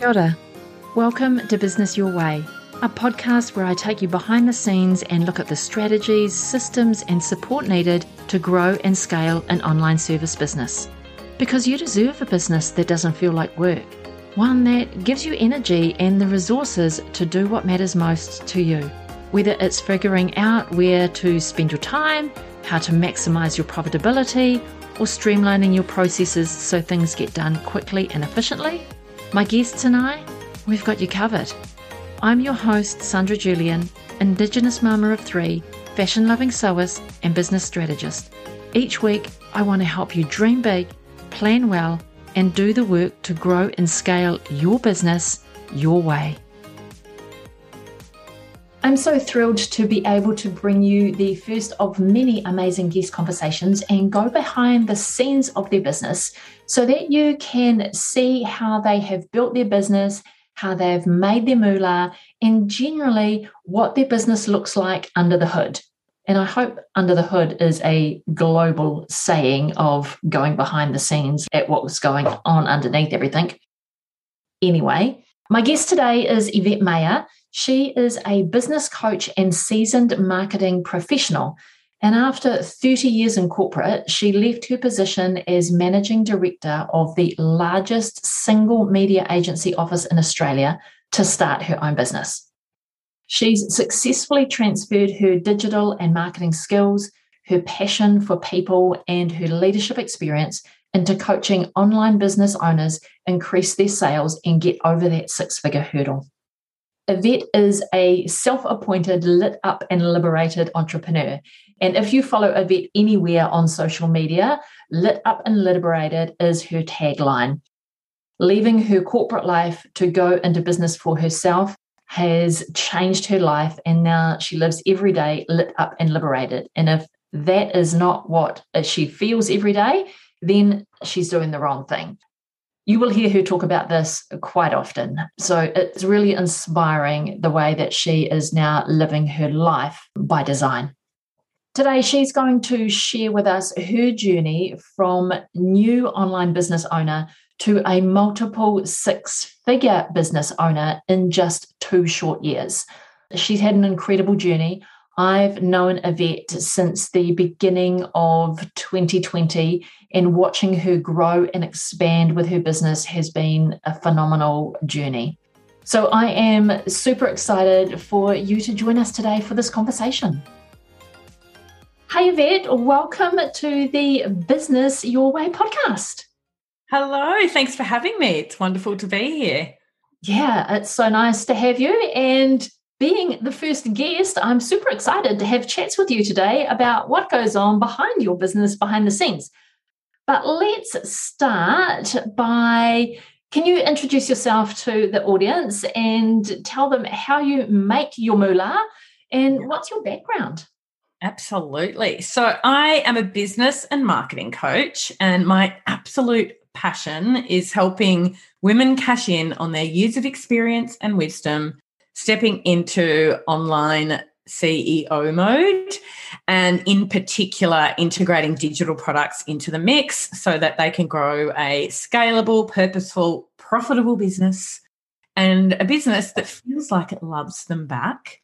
Kia ora. Welcome to Business Your Way, a podcast where I take you behind the scenes and look at the strategies, systems, and support needed to grow and scale an online service business. Because you deserve a business that doesn't feel like work, one that gives you energy and the resources to do what matters most to you. Whether it's figuring out where to spend your time, how to maximize your profitability, or streamlining your processes so things get done quickly and efficiently, my guests and I, we've got you covered. I'm your host, Sandra Julian, Indigenous mama of three, fashion loving sewist, and business strategist. Each week, I want to help you dream big, plan well, and do the work to grow and scale your business your way. I'm so thrilled to be able to bring you the first of many amazing guest conversations and go behind the scenes of their business so that you can see how they have built their business, how they've made their moolah, and generally what their business looks like under the hood. And I hope under the hood is a global saying of going behind the scenes at what was going on underneath everything. Anyway, my guest today is Yvette Mayer. She is a business coach and seasoned marketing professional. And after 30 years in corporate, she left her position as managing director of the largest single media agency office in Australia to start her own business. She's successfully transferred her digital and marketing skills, her passion for people, and her leadership experience into coaching online business owners increase their sales and get over that six figure hurdle. Yvette is a self appointed, lit up, and liberated entrepreneur. And if you follow Yvette anywhere on social media, lit up and liberated is her tagline. Leaving her corporate life to go into business for herself has changed her life. And now she lives every day lit up and liberated. And if that is not what she feels every day, then she's doing the wrong thing. You will hear her talk about this quite often. So it's really inspiring the way that she is now living her life by design. Today, she's going to share with us her journey from new online business owner to a multiple six figure business owner in just two short years. She's had an incredible journey. I've known Yvette since the beginning of 2020, and watching her grow and expand with her business has been a phenomenal journey. So, I am super excited for you to join us today for this conversation. Hey, Yvette, welcome to the Business Your Way podcast. Hello, thanks for having me. It's wonderful to be here. Yeah, it's so nice to have you. And being the first guest, I'm super excited to have chats with you today about what goes on behind your business, behind the scenes. But let's start by can you introduce yourself to the audience and tell them how you make your moolah and what's your background? Absolutely. So, I am a business and marketing coach, and my absolute passion is helping women cash in on their years of experience and wisdom stepping into online CEO mode, and in particular, integrating digital products into the mix so that they can grow a scalable, purposeful, profitable business and a business that feels like it loves them back.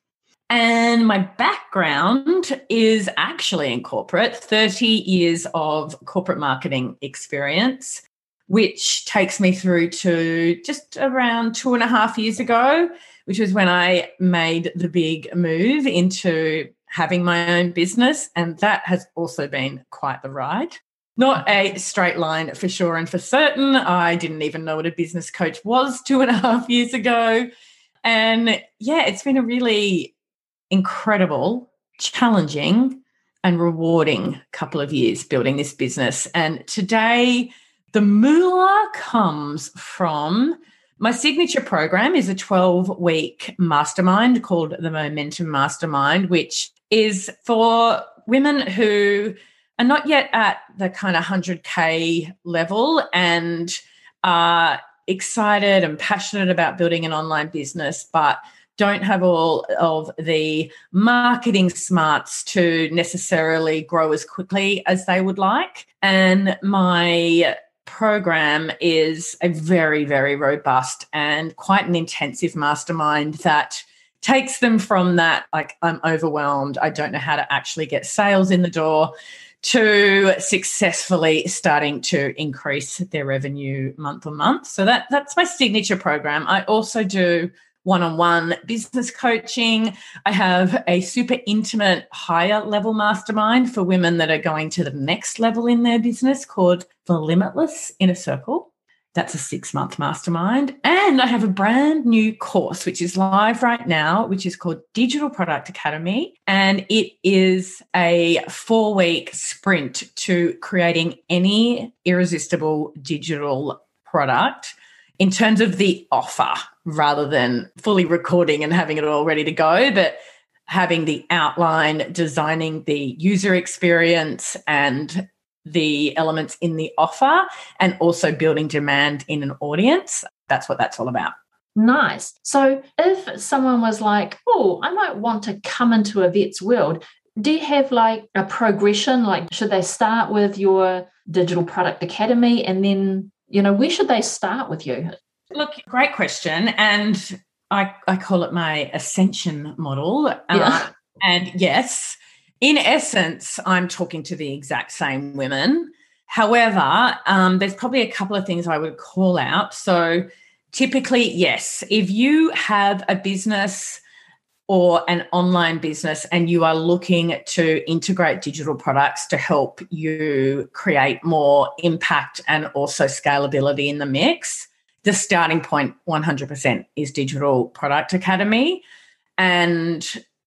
And my background is actually in corporate 30 years of corporate marketing experience, which takes me through to just around two and a half years ago which was when I made the big move into having my own business. And that has also been quite the ride. Not a straight line for sure and for certain. I didn't even know what a business coach was two and a half years ago. And yeah, it's been a really incredible, challenging, and rewarding couple of years building this business. And today, the moolah comes from my signature program is a 12 week mastermind called the Momentum Mastermind, which is for women who are not yet at the kind of 100K level and are excited and passionate about building an online business, but don't have all of the marketing smarts to necessarily grow as quickly as they would like. And my program is a very, very robust and quite an intensive mastermind that takes them from that, like, I'm overwhelmed, I don't know how to actually get sales in the door, to successfully starting to increase their revenue month on month. So that that's my signature program. I also do one-on-one business coaching. I have a super intimate higher level mastermind for women that are going to the next level in their business called The Limitless Inner Circle. That's a six month mastermind. And I have a brand new course, which is live right now, which is called Digital Product Academy. And it is a four week sprint to creating any irresistible digital product in terms of the offer rather than fully recording and having it all ready to go. But having the outline, designing the user experience, and the elements in the offer and also building demand in an audience. That's what that's all about. Nice. So if someone was like, oh, I might want to come into Yvette's world, do you have like a progression? Like, should they start with your digital product academy and then, you know, where should they start with you? Look, great question. And I, I call it my ascension model. Yeah. Uh, and yes, in essence, I'm talking to the exact same women. However, um, there's probably a couple of things I would call out. So, typically, yes, if you have a business or an online business and you are looking to integrate digital products to help you create more impact and also scalability in the mix, the starting point 100% is Digital Product Academy. And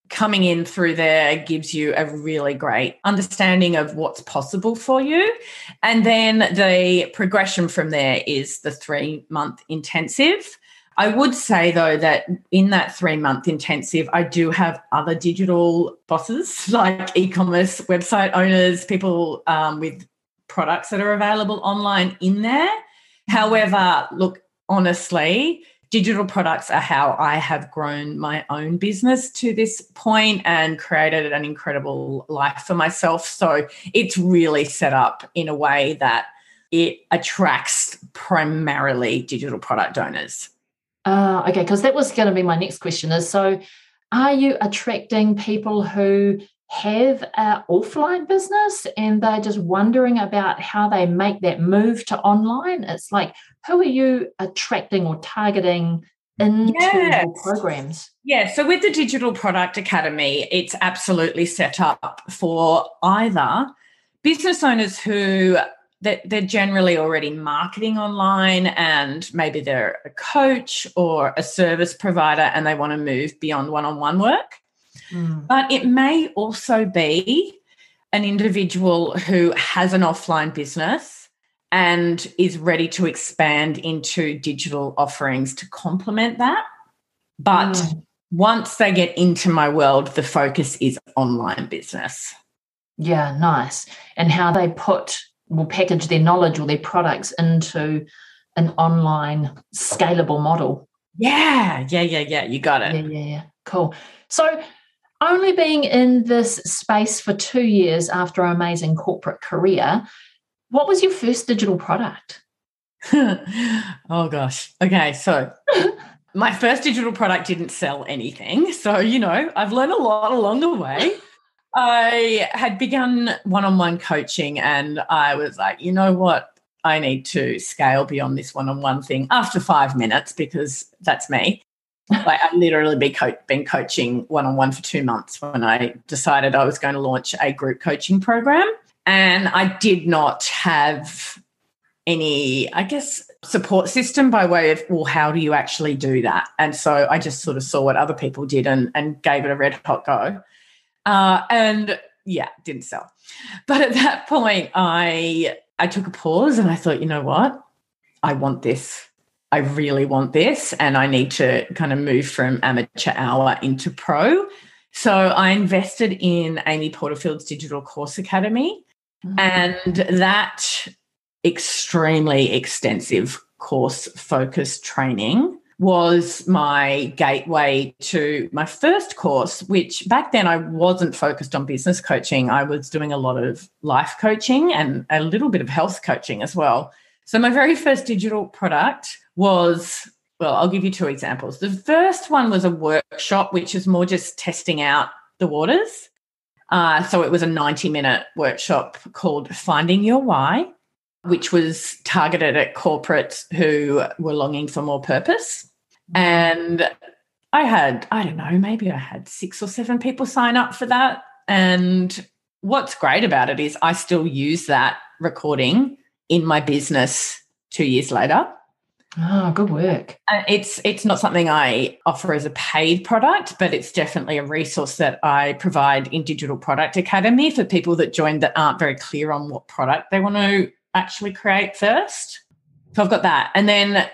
coming in through there gives you a really great understanding of what's possible for you. And then the progression from there is the three month intensive. I would say though that in that three month intensive, I do have other digital bosses like e commerce website owners, people um, with products that are available online in there. However, look, honestly, digital products are how I have grown my own business to this point and created an incredible life for myself. So it's really set up in a way that it attracts primarily digital product owners. Uh, okay, because that was going to be my next question is so are you attracting people who have an offline business and they're just wondering about how they make that move to online? It's like, who are you attracting or targeting into yes. programs? Yeah, so with the Digital Product Academy, it's absolutely set up for either business owners who that they're generally already marketing online and maybe they're a coach or a service provider and they want to move beyond one-on-one work Mm. But it may also be an individual who has an offline business and is ready to expand into digital offerings to complement that. But mm. once they get into my world, the focus is online business. Yeah, nice. And how they put will package their knowledge or their products into an online scalable model. Yeah, yeah, yeah, yeah. You got it. Yeah, yeah, yeah. Cool. So only being in this space for two years after an amazing corporate career, what was your first digital product? oh gosh. Okay, so my first digital product didn't sell anything. So, you know, I've learned a lot along the way. I had begun one on one coaching and I was like, you know what? I need to scale beyond this one on one thing after five minutes because that's me like I literally been, co- been coaching one on one for two months when I decided I was going to launch a group coaching program. And I did not have any, I guess, support system by way of, well, how do you actually do that? And so I just sort of saw what other people did and, and gave it a red hot go. Uh, and yeah, didn't sell. But at that point, I I took a pause and I thought, you know what? I want this. I really want this and I need to kind of move from amateur hour into pro. So I invested in Amy Porterfield's Digital Course Academy mm-hmm. and that extremely extensive course focused training was my gateway to my first course, which back then I wasn't focused on business coaching. I was doing a lot of life coaching and a little bit of health coaching as well. So, my very first digital product was well, I'll give you two examples. The first one was a workshop, which is more just testing out the waters. Uh, so, it was a 90 minute workshop called Finding Your Why, which was targeted at corporates who were longing for more purpose. And I had, I don't know, maybe I had six or seven people sign up for that. And what's great about it is I still use that recording in my business two years later. Oh, good work. Uh, it's it's not something I offer as a paid product, but it's definitely a resource that I provide in Digital Product Academy for people that join that aren't very clear on what product they want to actually create first. So I've got that. And then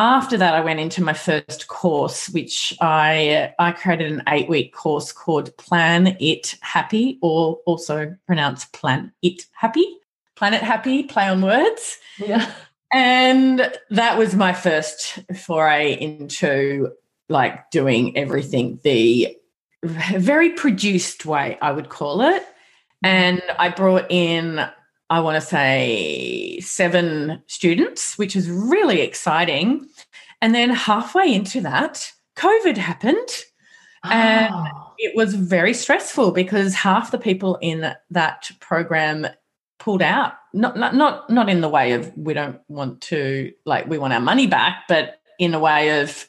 after that I went into my first course which I I created an 8-week course called Plan It Happy or also pronounced Plan It Happy. Planet Happy, play on words. Yeah. And that was my first foray into like doing everything the very produced way, I would call it. Mm-hmm. And I brought in, I want to say, seven students, which is really exciting. And then halfway into that, COVID happened. Oh. And ah. it was very stressful because half the people in that program pulled out not not not not in the way of we don't want to like we want our money back but in a way of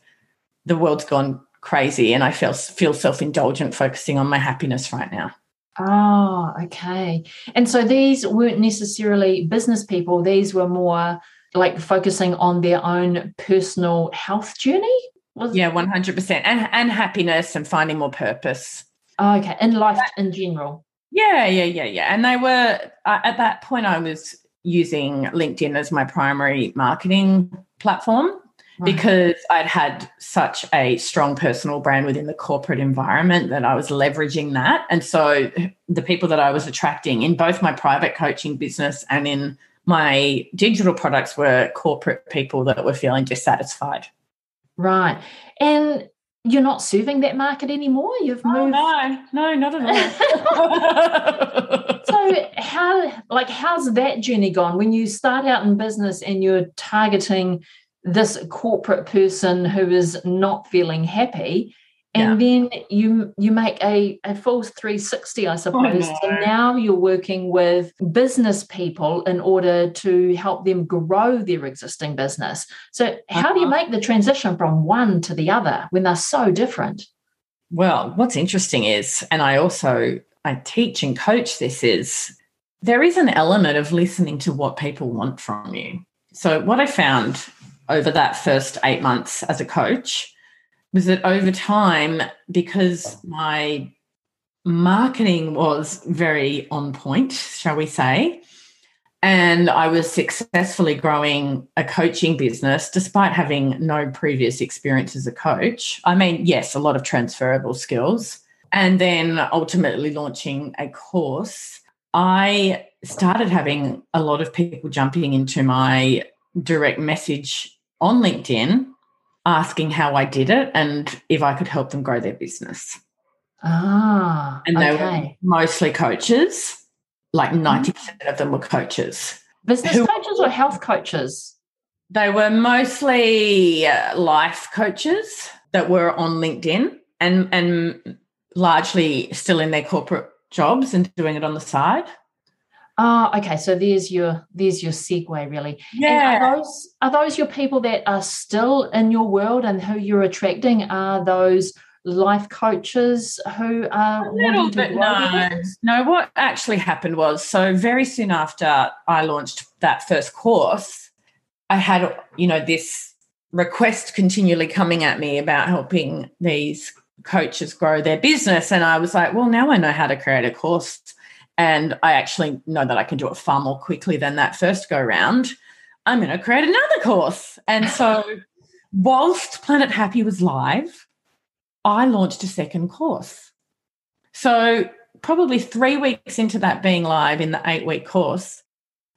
the world's gone crazy and i feel feel self-indulgent focusing on my happiness right now oh okay. And so these weren't necessarily business people. These were more like focusing on their own personal health journey? Was yeah 100% and, and happiness and finding more purpose. Oh, okay. In life in general. Yeah, yeah, yeah, yeah. And they were, uh, at that point, I was using LinkedIn as my primary marketing platform because I'd had such a strong personal brand within the corporate environment that I was leveraging that. And so uh, the people that I was attracting in both my private coaching business and in my digital products were corporate people that were feeling dissatisfied. Right. And you're not serving that market anymore. You've oh, moved. No, no, not at all. so how, like, how's that journey gone? When you start out in business and you're targeting this corporate person who is not feeling happy, and yeah. then you you make a, a full 360 i suppose oh, no. and now you're working with business people in order to help them grow their existing business so how uh-huh. do you uh-huh. make the transition from one to the other when they're so different well what's interesting is and i also i teach and coach this is there is an element of listening to what people want from you so what i found over that first eight months as a coach was that over time, because my marketing was very on point, shall we say, and I was successfully growing a coaching business despite having no previous experience as a coach. I mean, yes, a lot of transferable skills. And then ultimately launching a course, I started having a lot of people jumping into my direct message on LinkedIn asking how I did it and if I could help them grow their business. Ah, and they okay. were mostly coaches. Like 90% mm. of them were coaches. Business who, coaches or health coaches? They were mostly uh, life coaches that were on LinkedIn and and largely still in their corporate jobs and doing it on the side. Ah, okay. So there's your there's your segue, really. Yeah. And are those are those your people that are still in your world and who you're attracting? Are those life coaches who are a little bit no. No, what actually happened was so very soon after I launched that first course, I had you know this request continually coming at me about helping these coaches grow their business, and I was like, well, now I know how to create a course and I actually know that I can do it far more quickly than that first go round, I'm going to create another course. And so, whilst Planet Happy was live, I launched a second course. So, probably three weeks into that being live in the eight week course,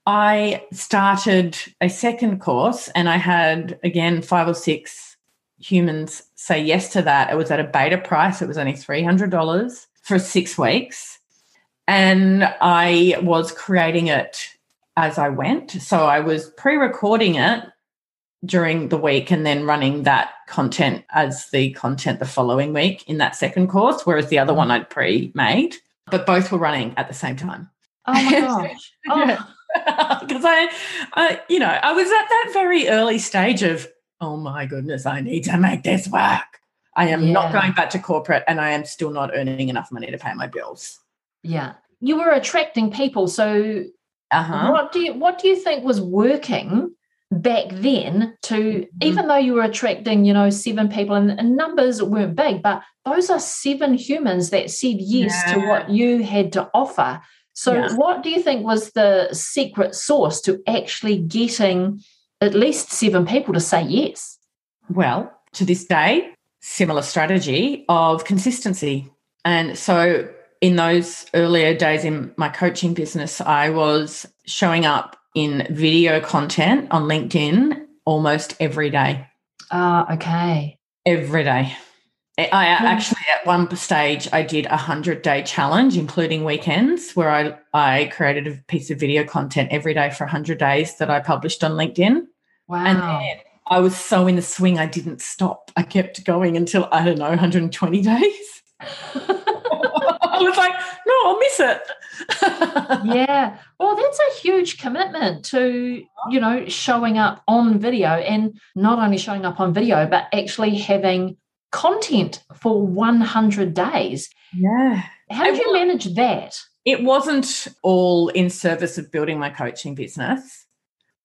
I started a second course and I had, again, five or six humans say yes to that. It was at a beta price, it was only $300 for six weeks and I was creating it as I went. So I was pre recording it during the week and then running that content as the content the following week in that second course, whereas the other one I'd pre made, but both were running at the same time. Oh my gosh. Oh. Because I, I, you know, I was at that very early stage of, oh my goodness, I need to make this work. I am yeah. not going back to corporate and I am still not earning enough money to pay my bills. Yeah. You were attracting people. So uh-huh. what do you what do you think was working back then to mm-hmm. even though you were attracting you know seven people and, and, numbers weren't big but those are seven humans that said yes yeah. to what you had to offer so yeah. what do you think was the secret source to actually getting at least seven people to say yes well to this day similar strategy of consistency and so in those earlier days in my coaching business i was showing up in video content on LinkedIn almost every day. Ah, uh, okay. Every day. I actually at one stage I did a hundred day challenge, including weekends, where I I created a piece of video content every day for hundred days that I published on LinkedIn. Wow. And then I was so in the swing I didn't stop. I kept going until I don't know 120 days. I was like, no, I'll miss it. yeah. Well, that's a huge commitment to, you know, showing up on video and not only showing up on video, but actually having content for 100 days. Yeah. How did you manage that? It wasn't all in service of building my coaching business.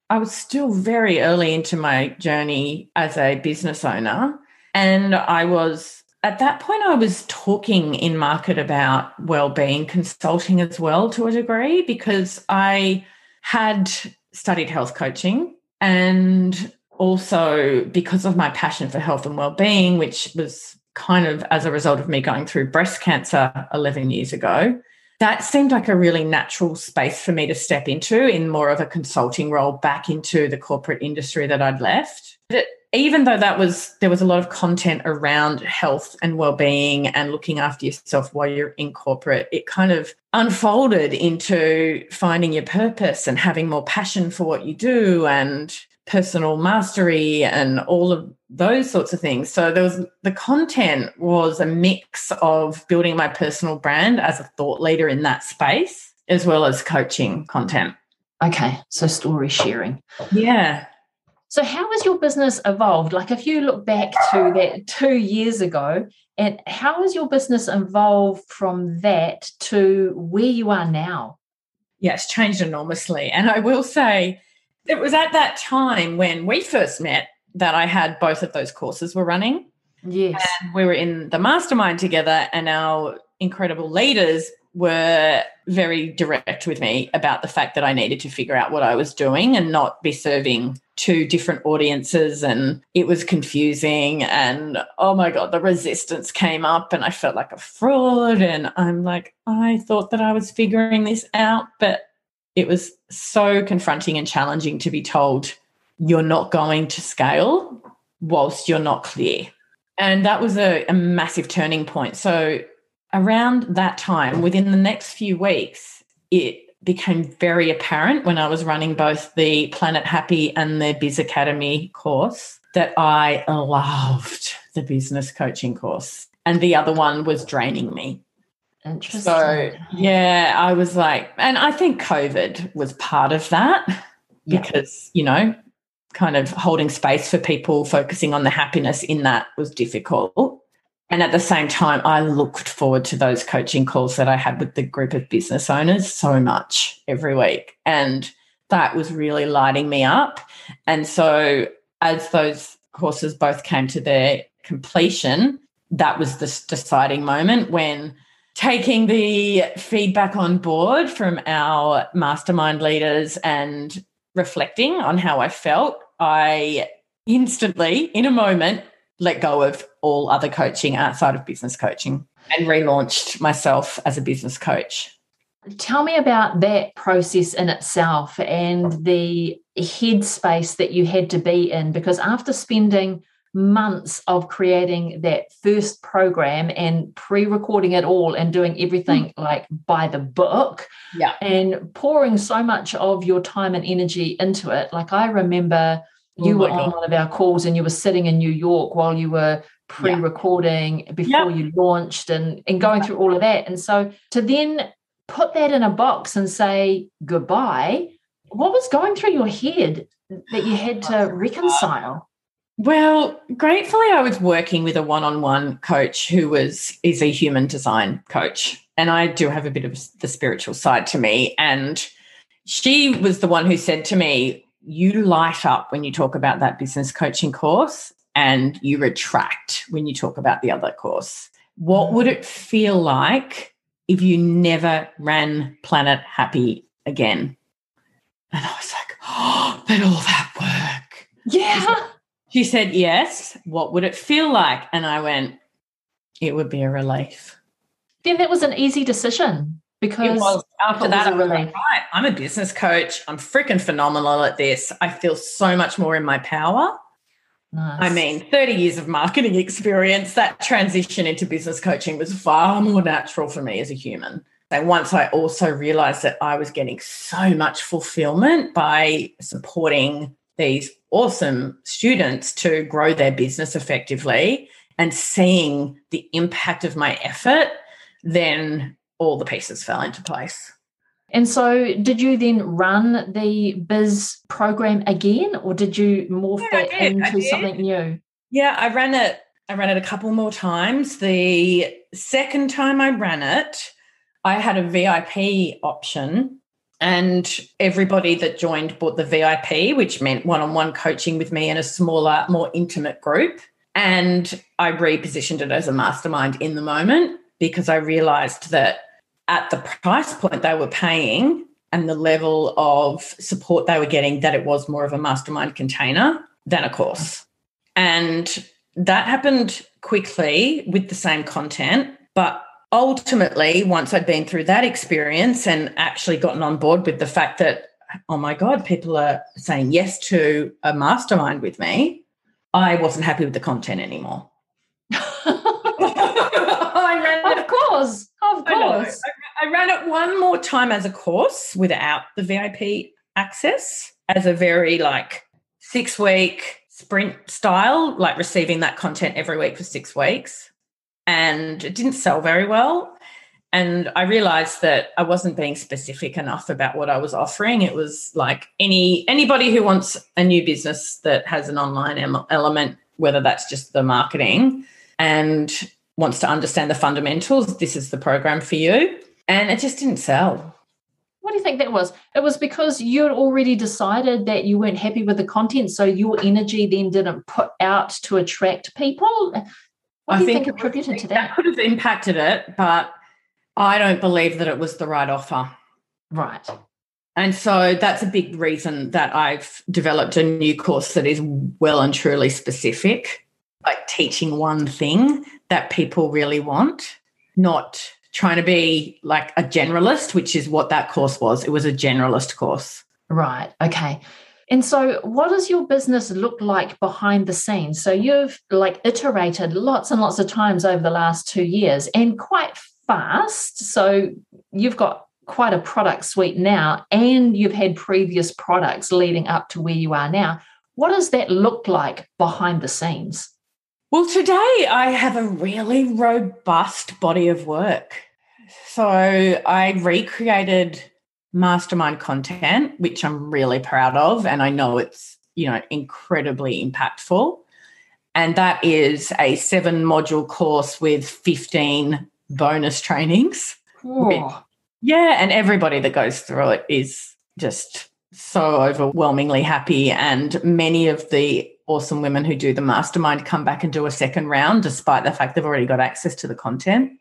I was still very early into my journey as a business owner. And I was at that point, I was talking in market about well-being consulting as well to a degree because I had studied health coaching and also because of my passion for health and well-being, which was kind of as a result of me going through breast cancer 11 years ago, that seemed like a really natural space for me to step into in more of a consulting role back into the corporate industry that I'd left. It even though that was there was a lot of content around health and well-being and looking after yourself while you're in corporate it kind of unfolded into finding your purpose and having more passion for what you do and personal mastery and all of those sorts of things. So there was the content was a mix of building my personal brand as a thought leader in that space as well as coaching content. Okay so story sharing. Yeah so, how has your business evolved? Like, if you look back to that two years ago, and how has your business evolved from that to where you are now? Yeah, it's changed enormously. And I will say, it was at that time when we first met that I had both of those courses were running. Yes. And we were in the mastermind together, and our incredible leaders were very direct with me about the fact that I needed to figure out what I was doing and not be serving two different audiences. And it was confusing. And oh my God, the resistance came up and I felt like a fraud. And I'm like, I thought that I was figuring this out, but it was so confronting and challenging to be told you're not going to scale whilst you're not clear. And that was a, a massive turning point. So around that time, within the next few weeks, it became very apparent when I was running both the Planet Happy and the Biz Academy course that I loved the business coaching course. And the other one was draining me. Interesting. So, yeah, I was like, and I think COVID was part of that because, you know, kind of holding space for people, focusing on the happiness in that was difficult. And at the same time, I looked forward to those coaching calls that I had with the group of business owners so much every week. And that was really lighting me up. And so, as those courses both came to their completion, that was the deciding moment when taking the feedback on board from our mastermind leaders and reflecting on how I felt, I instantly, in a moment, let go of all other coaching outside of business coaching and relaunched myself as a business coach. Tell me about that process in itself and the headspace that you had to be in because after spending months of creating that first program and pre-recording it all and doing everything mm. like by the book yeah and pouring so much of your time and energy into it like i remember you oh were on one of our calls and you were sitting in new york while you were pre-recording yeah. before yeah. you launched and and going through all of that and so to then put that in a box and say goodbye what was going through your head that you had to reconcile well, gratefully, I was working with a one-on-one coach who was is a human design coach, and I do have a bit of the spiritual side to me. And she was the one who said to me, "You light up when you talk about that business coaching course, and you retract when you talk about the other course. What would it feel like if you never ran Planet Happy again?" And I was like, "Oh, but all that work." Yeah. She said, Yes. What would it feel like? And I went, It would be a relief. Then that was an easy decision because Oh, after that, I was like, right, I'm a business coach. I'm freaking phenomenal at this. I feel so much more in my power. Nice. I mean, 30 years of marketing experience, that transition into business coaching was far more natural for me as a human. And once I also realized that I was getting so much fulfillment by supporting these awesome students to grow their business effectively and seeing the impact of my effort, then all the pieces fell into place. And so, did you then run the biz program again, or did you morph yeah, that into something new? Yeah, I ran it. I ran it a couple more times. The second time I ran it, I had a VIP option and everybody that joined bought the VIP, which meant one on one coaching with me in a smaller, more intimate group. And I repositioned it as a mastermind in the moment because I realized that at the price point they were paying and the level of support they were getting, that it was more of a mastermind container than a course. And that happened quickly with the same content, but ultimately, once I'd been through that experience and actually gotten on board with the fact that, oh my God, people are saying yes to a mastermind with me, I wasn't happy with the content anymore. of course, of course. I, I ran it one more time as a course without the VIP access as a very like six week sprint style, like receiving that content every week for six weeks and it didn't sell very well. And I realized that I wasn't being specific enough about what I was offering. It was like any anybody who wants a new business that has an online element, whether that's just the marketing and wants to understand the fundamentals, this is the program for you. And it just didn't sell. What do you think that was? It was because you had already decided that you weren't happy with the content, so your energy then didn't put out to attract people. What I think, think attributed to that? That could have impacted it, but I don't believe that it was the right offer. Right. And so that's a big reason that I've developed a new course that is well and truly specific, like teaching one thing that people really want, not trying to be like a generalist, which is what that course was. It was a generalist course. Right. Okay. And so, what does your business look like behind the scenes? So, you've like iterated lots and lots of times over the last two years and quite fast. So, you've got quite a product suite now, and you've had previous products leading up to where you are now. What does that look like behind the scenes? Well, today I have a really robust body of work. So, I recreated mastermind content, which I'm really proud of. And I know it's, you know, incredibly impactful. And that is a seven module course with 15 bonus trainings. Which, yeah. And everybody that goes through it is just so overwhelmingly happy. And many of the awesome women who do the mastermind come back and do a second round, despite the fact they've already got access to the content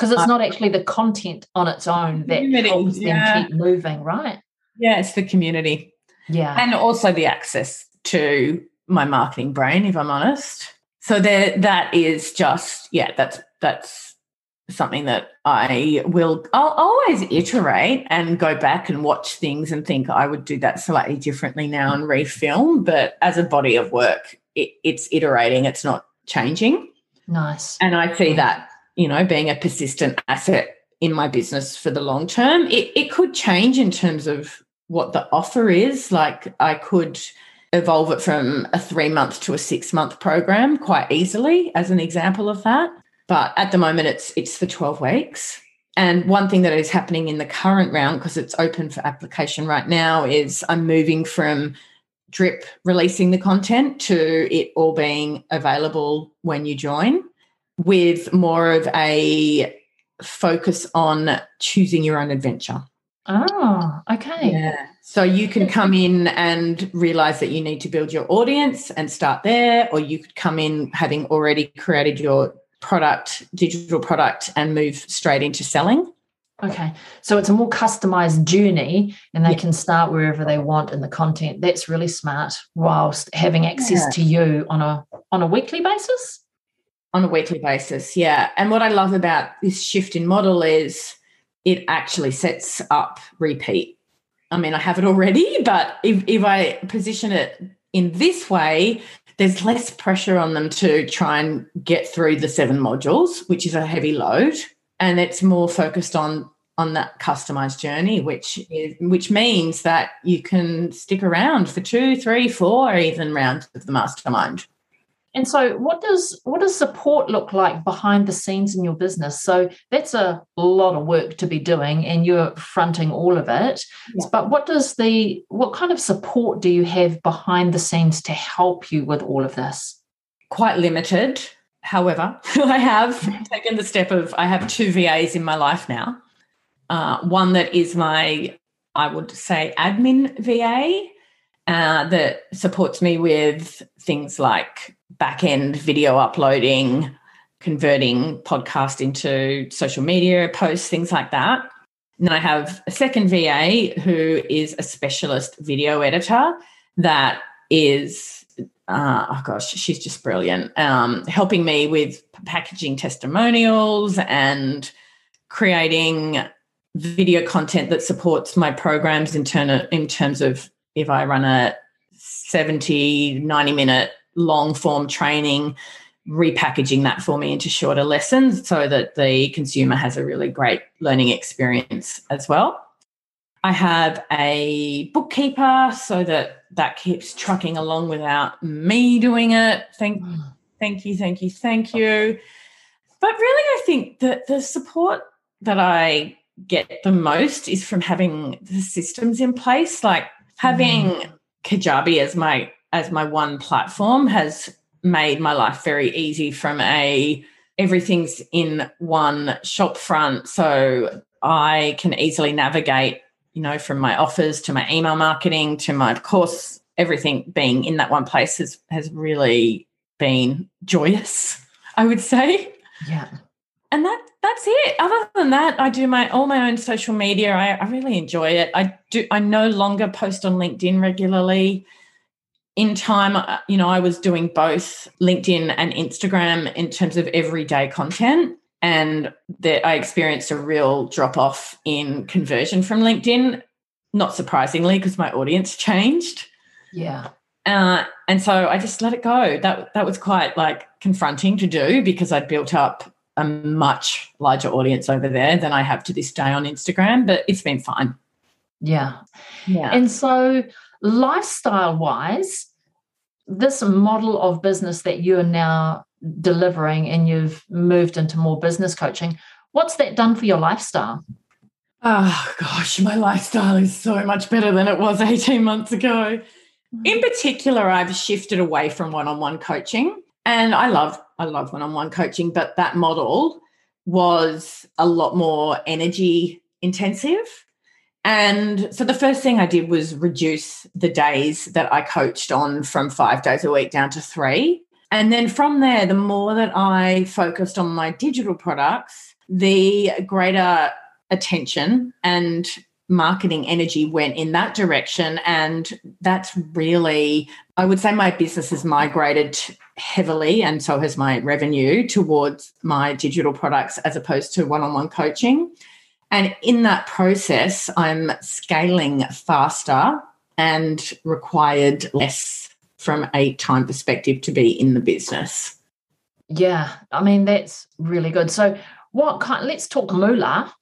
because it's uh, not actually the content on its own that helps them yeah. keep moving, right? Yeah, it's the community. Yeah. And also the access to my marketing brain, if I'm honest. So there that is just, yeah, that's that's something that I will I'll always iterate and go back and watch things and think I would do that slightly differently now and refilm. But as a body of work, it, it's iterating, it's not changing. Nice. And I see that, you know, being a persistent asset in my business for the long term. It, it could change in terms of what the offer is. Like I could evolve it from a three month to a six month program quite easily as an example of that. But at the moment it's it's the 12 weeks. And one thing that is happening in the current round, because it's open for application right now, is I'm moving from drip releasing the content to it all being available when you join with more of a focus on choosing your own adventure. Oh, okay. Yeah. So you can come in and realize that you need to build your audience and start there, or you could come in having already created your product, digital product, and move straight into selling. Okay. So it's a more customized journey and they yeah. can start wherever they want in the content. That's really smart whilst having access yeah. to you on a on a weekly basis? On a weekly basis, yeah. And what I love about this shift in model is it actually sets up repeat. I mean, I have it already, but if, if I position it in this way, there's less pressure on them to try and get through the seven modules, which is a heavy load. And it's more focused on on that customized journey, which is which means that you can stick around for two, three, four, even rounds of the mastermind. And so what does what does support look like behind the scenes in your business? So that's a lot of work to be doing and you're fronting all of it. Yeah. But what does the what kind of support do you have behind the scenes to help you with all of this? Quite limited. However, I have taken the step of I have two VAs in my life now. Uh, one that is my, I would say, admin VA uh, that supports me with things like back end video uploading, converting podcast into social media posts, things like that. And then I have a second VA who is a specialist video editor that is, uh, oh gosh, she's just brilliant, um, helping me with packaging testimonials and creating video content that supports my programs in, turn, in terms of if I run a 70, 90 minute long form training, repackaging that for me into shorter lessons so that the consumer has a really great learning experience as well. I have a bookkeeper so that that keeps trucking along without me doing it. Thank, thank you, thank you, thank you. But really, I think that the support that I get the most is from having the systems in place, like having mm. Kajabi as my as my one platform has made my life very easy from a everything's in one shop front. So i can easily navigate you know from my offers to my email marketing to my course everything being in that one place has has really been joyous i would say. Yeah. And that that's it. Other than that i do my all my own social media. I, I really enjoy it. I do i no longer post on linkedin regularly in time, uh, you know, I was doing both LinkedIn and Instagram in terms of everyday content. And that I experienced a real drop off in conversion from LinkedIn, not surprisingly, because my audience changed. Yeah. Uh, and so I just let it go. That that was quite like confronting to do because I'd built up a much larger audience over there than I have to this day on Instagram, but it's been fine. Yeah. Yeah. And so lifestyle wise, this model of business that you're now delivering and you've moved into more business coaching, what's that done for your lifestyle? Oh gosh, my lifestyle is so much better than it was 18 months ago. Mm-hmm. In particular, I've shifted away from one-on-one coaching and I love I love one-on-one coaching, but that model was a lot more energy intensive and so the first thing I did was reduce the days that I coached on from five days a week down to three. And then from there, the more that I focused on my digital products, the greater attention and marketing energy went in that direction. And that's really, I would say my business has migrated heavily, and so has my revenue towards my digital products as opposed to one on one coaching. And in that process, I'm scaling faster and required less from a time perspective to be in the business. Yeah, I mean that's really good. So what kind let's talk moolah.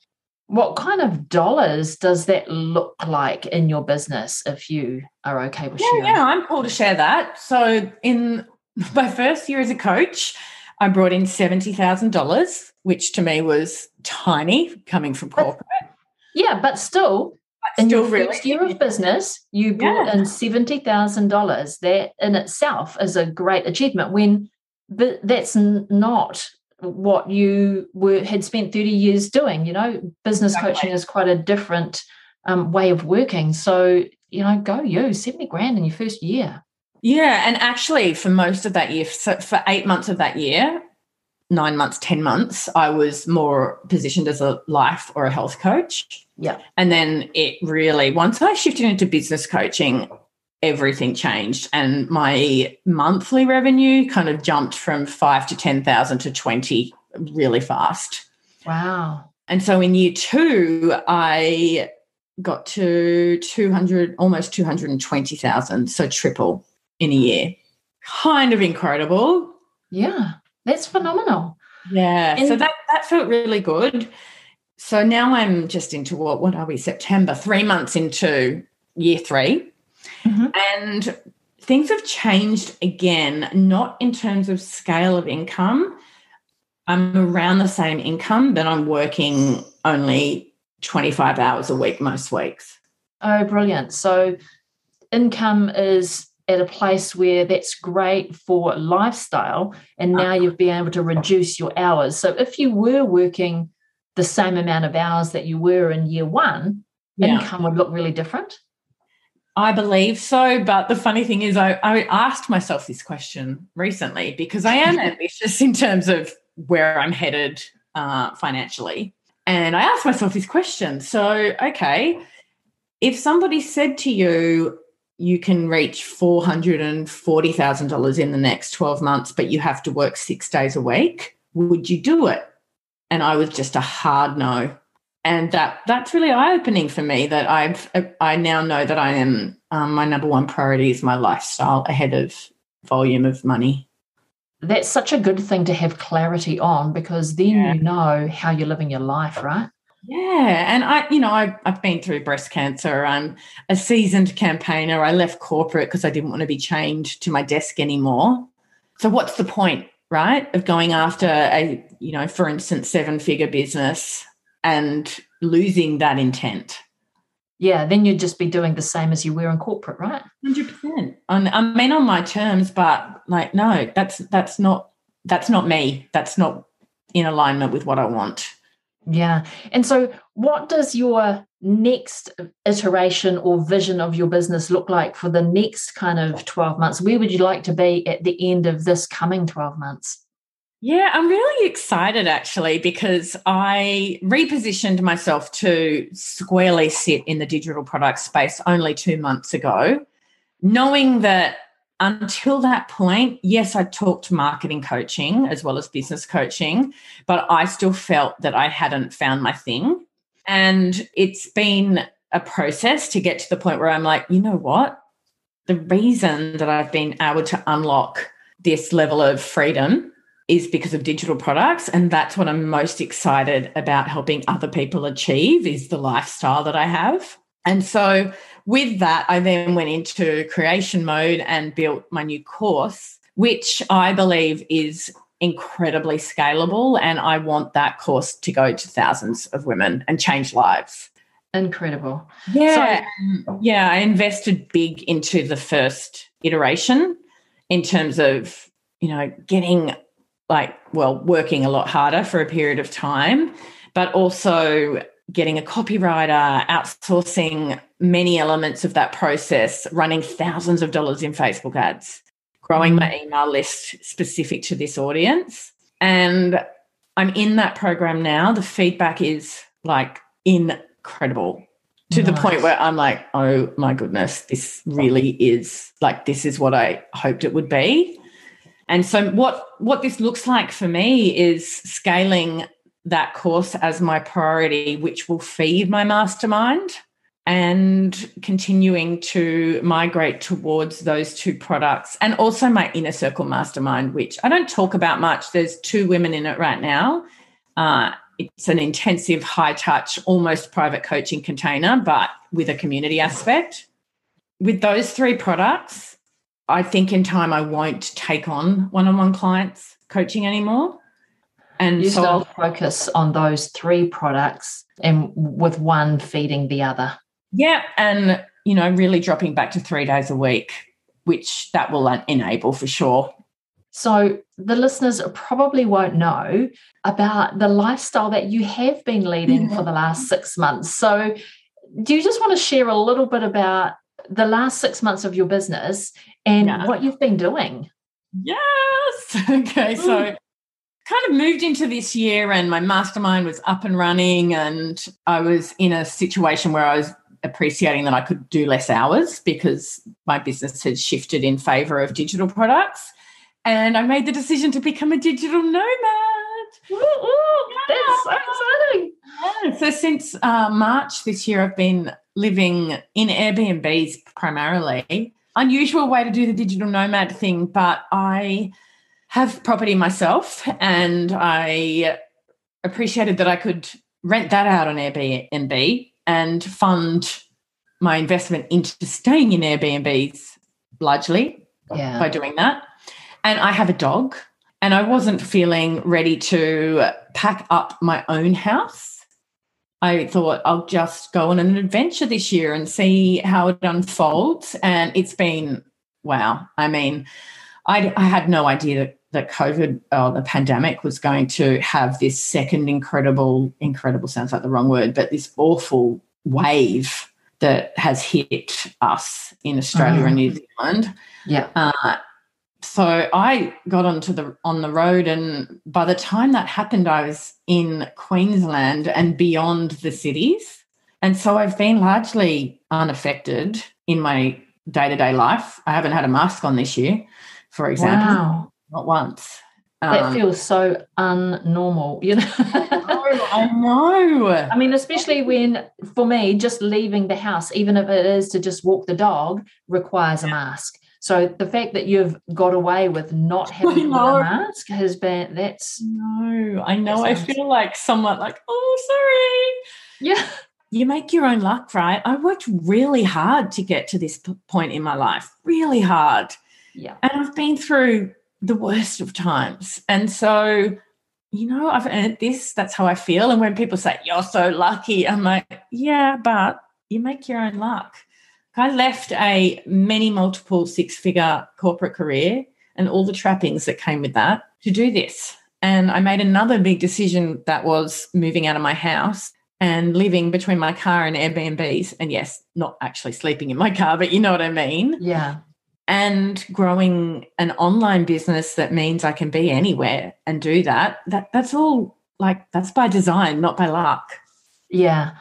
What kind of dollars does that look like in your business if you are okay with yeah, sharing? Yeah, I'm cool to share that. So in my first year as a coach, I brought in $70,000, which to me was tiny coming from corporate. But, yeah, but still, but in your really first year of business, you brought yeah. in $70,000. That in itself is a great achievement when but that's not what you were had spent 30 years doing you know business exactly. coaching is quite a different um, way of working so you know go you 70 grand in your first year yeah and actually for most of that year so for eight months of that year nine months 10 months i was more positioned as a life or a health coach yeah and then it really once i shifted into business coaching everything changed and my monthly revenue kind of jumped from 5 to 10,000 to 20 really fast. Wow. And so in year 2 I got to 200 almost 220,000 so triple in a year. Kind of incredible. Yeah. That's phenomenal. Yeah. And so that that felt really good. So now I'm just into what what are we September 3 months into year 3 Mm-hmm. And things have changed again, not in terms of scale of income. I'm around the same income, but I'm working only 25 hours a week most weeks. Oh, brilliant. So income is at a place where that's great for lifestyle. And now you've been able to reduce your hours. So if you were working the same amount of hours that you were in year one, yeah. income would look really different. I believe so. But the funny thing is, I, I asked myself this question recently because I am ambitious in terms of where I'm headed uh, financially. And I asked myself this question. So, okay, if somebody said to you, you can reach $440,000 in the next 12 months, but you have to work six days a week, would you do it? And I was just a hard no and that that's really eye opening for me. That I've I now know that I am um, my number one priority is my lifestyle ahead of volume of money. That's such a good thing to have clarity on because then yeah. you know how you're living your life, right? Yeah, and I, you know, I, I've been through breast cancer. I'm a seasoned campaigner. I left corporate because I didn't want to be chained to my desk anymore. So what's the point, right, of going after a, you know, for instance, seven figure business and losing that intent. Yeah, then you'd just be doing the same as you were in corporate, right? Hundred percent. I mean, on my terms, but like, no, that's that's not that's not me. That's not in alignment with what I want. Yeah. And so, what does your next iteration or vision of your business look like for the next kind of 12 months? Where would you like to be at the end of this coming 12 months? Yeah, I'm really excited actually because I repositioned myself to squarely sit in the digital product space only two months ago, knowing that until that point, yes, I talked marketing coaching as well as business coaching, but I still felt that I hadn't found my thing. And it's been a process to get to the point where I'm like, you know what? The reason that I've been able to unlock this level of freedom is because of digital products and that's what i'm most excited about helping other people achieve is the lifestyle that i have and so with that i then went into creation mode and built my new course which i believe is incredibly scalable and i want that course to go to thousands of women and change lives. Incredible. Yeah so, um, yeah i invested big into the first iteration in terms of you know getting like, well, working a lot harder for a period of time, but also getting a copywriter, outsourcing many elements of that process, running thousands of dollars in Facebook ads, growing my mm. email list specific to this audience. And I'm in that program now. The feedback is like incredible to nice. the point where I'm like, oh my goodness, this really is like, this is what I hoped it would be. And so what what this looks like for me is scaling that course as my priority, which will feed my mastermind and continuing to migrate towards those two products and also my inner circle mastermind which i don't talk about much. There's two women in it right now. Uh, it's an intensive high touch almost private coaching container but with a community aspect. With those three products i think in time i won't take on one-on-one clients coaching anymore and you so still focus on those three products and with one feeding the other yeah. And, you know, really dropping back to three days a week, which that will enable for sure. So the listeners probably won't know about the lifestyle that you have been leading yeah. for the last six months. So do you just want to share a little bit about the last six months of your business and yeah. what you've been doing? Yes. Okay. So mm. Kind of moved into this year and my mastermind was up and running and I was in a situation where I was appreciating that I could do less hours because my business had shifted in favor of digital products. And I made the decision to become a digital nomad. Ooh, ooh, that's so exciting. Yeah. So since uh, March this year, I've been living in Airbnbs primarily. Unusual way to do the digital nomad thing, but I have property myself and I appreciated that I could rent that out on Airbnb and fund my investment into staying in Airbnbs largely yeah. by doing that. And I have a dog, and I wasn't feeling ready to pack up my own house. I thought I'll just go on an adventure this year and see how it unfolds. And it's been wow. I mean, I, I had no idea that, COVID or the pandemic was going to have this second incredible, incredible sounds like the wrong word, but this awful wave that has hit us in Australia mm. and New Zealand. Yeah. Uh, so I got onto the on the road, and by the time that happened, I was in Queensland and beyond the cities, and so I've been largely unaffected in my day to day life. I haven't had a mask on this year, for example, wow. Not once. Um, that feels so unnormal, you know. I know. I mean, especially when, for me, just leaving the house, even if it is to just walk the dog, requires a mask. So the fact that you've got away with not having a mask has been that's no. I know. I feel like somewhat like, oh, sorry. Yeah. You make your own luck, right? I worked really hard to get to this point in my life, really hard. Yeah. And I've been through the worst of times. And so, you know, I've earned this. That's how I feel. And when people say, you're so lucky, I'm like, yeah, but you make your own luck. I left a many multiple six figure corporate career and all the trappings that came with that to do this. And I made another big decision that was moving out of my house and living between my car and Airbnbs. And yes, not actually sleeping in my car, but you know what I mean. Yeah and growing an online business that means I can be anywhere and do that, that that's all like that's by design, not by luck. Yeah.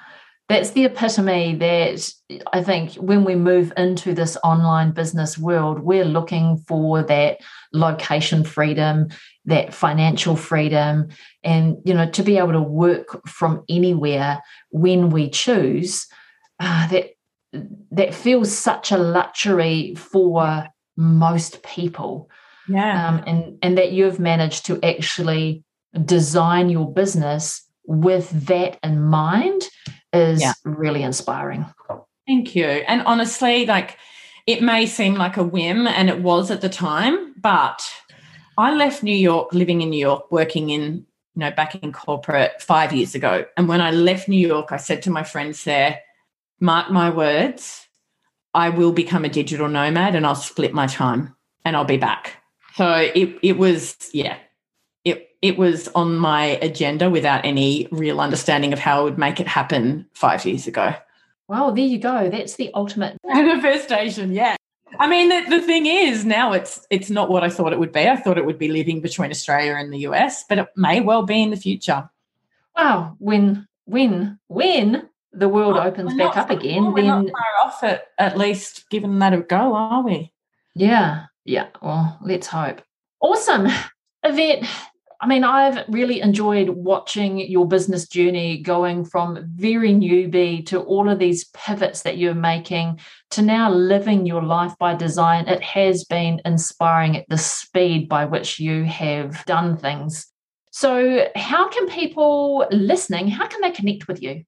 That's the epitome that I think when we move into this online business world, we're looking for that location freedom, that financial freedom, and you know, to be able to work from anywhere when we choose. Uh, that that feels such a luxury for most people. Yeah. Um, and, and that you've managed to actually design your business with that in mind is yeah. really inspiring. Thank you. And honestly, like it may seem like a whim, and it was at the time, but I left New York, living in New York, working in, you know, back in corporate five years ago. And when I left New York, I said to my friends there, mark my words, I will become a digital nomad and I'll split my time and I'll be back. So it it was yeah. It it was on my agenda without any real understanding of how I would make it happen 5 years ago. Well, there you go. That's the ultimate manifestation, yeah. I mean, the, the thing is, now it's it's not what I thought it would be. I thought it would be living between Australia and the US, but it may well be in the future. Wow, when when when the world opens back up again, then not far off it at least giving that a go, are we? Yeah, yeah. Well, let's hope. Awesome, Yvette. I mean, I've really enjoyed watching your business journey going from very newbie to all of these pivots that you're making to now living your life by design. It has been inspiring at the speed by which you have done things. So, how can people listening, how can they connect with you?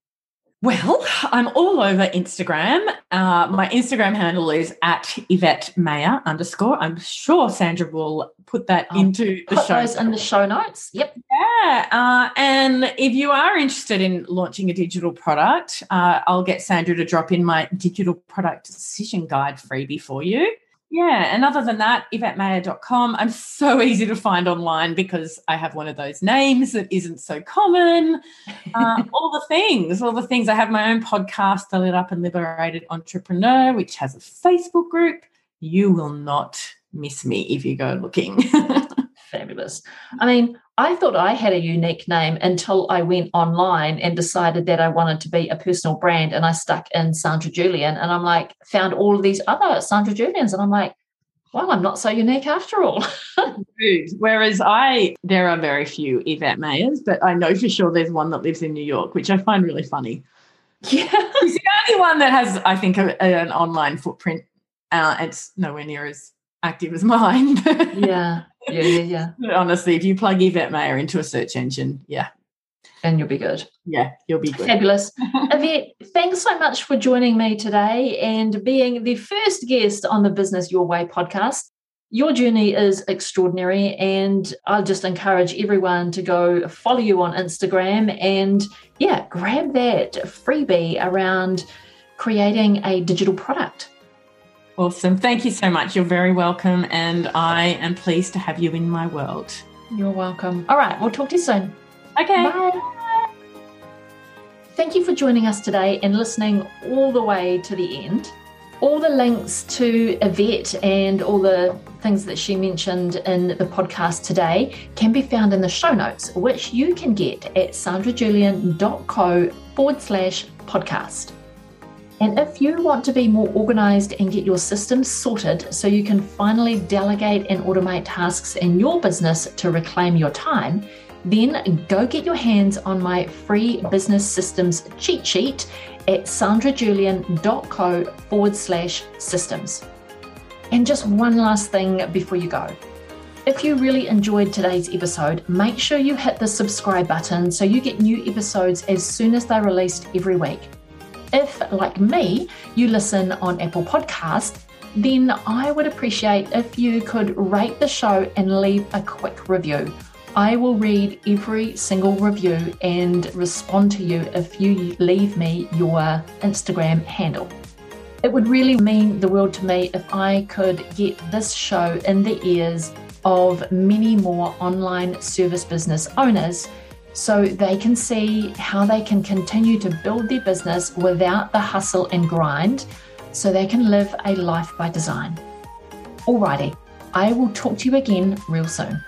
Well, I'm all over Instagram. Uh, my Instagram handle is at Yvette Mayer underscore. I'm sure Sandra will put that oh, into the show. Those in the show notes. Yep. Yeah. Uh, and if you are interested in launching a digital product, uh, I'll get Sandra to drop in my digital product decision guide freebie for you. Yeah, and other than that, YvetteMayer.com. I'm so easy to find online because I have one of those names that isn't so common. Uh, all the things, all the things. I have my own podcast, The Lit Up and Liberated Entrepreneur, which has a Facebook group. You will not miss me if you go looking. I mean, I thought I had a unique name until I went online and decided that I wanted to be a personal brand. And I stuck in Sandra Julian and I'm like, found all of these other Sandra Julians. And I'm like, well, I'm not so unique after all. Whereas I, there are very few Yvette Mayers, but I know for sure there's one that lives in New York, which I find really funny. Yeah. He's the only one that has, I think, a, an online footprint. Uh, it's nowhere near as active as mine. yeah. Yeah, yeah, yeah. Honestly, if you plug Yvette Mayer into a search engine, yeah. And you'll be good. Yeah, you'll be good. Fabulous. Yvette, thanks so much for joining me today and being the first guest on the Business Your Way podcast. Your journey is extraordinary, and I'll just encourage everyone to go follow you on Instagram and, yeah, grab that freebie around creating a digital product. Awesome. Thank you so much. You're very welcome. And I am pleased to have you in my world. You're welcome. All right. We'll talk to you soon. Okay. Bye. Thank you for joining us today and listening all the way to the end. All the links to Yvette and all the things that she mentioned in the podcast today can be found in the show notes, which you can get at sandrajulian.co forward slash podcast. And if you want to be more organized and get your systems sorted so you can finally delegate and automate tasks in your business to reclaim your time, then go get your hands on my free business systems cheat sheet at sandrajulian.co forward slash systems. And just one last thing before you go. If you really enjoyed today's episode, make sure you hit the subscribe button so you get new episodes as soon as they're released every week. If, like me, you listen on Apple Podcast, then I would appreciate if you could rate the show and leave a quick review. I will read every single review and respond to you if you leave me your Instagram handle. It would really mean the world to me if I could get this show in the ears of many more online service business owners so they can see how they can continue to build their business without the hustle and grind so they can live a life by design. Alrighty, I will talk to you again real soon.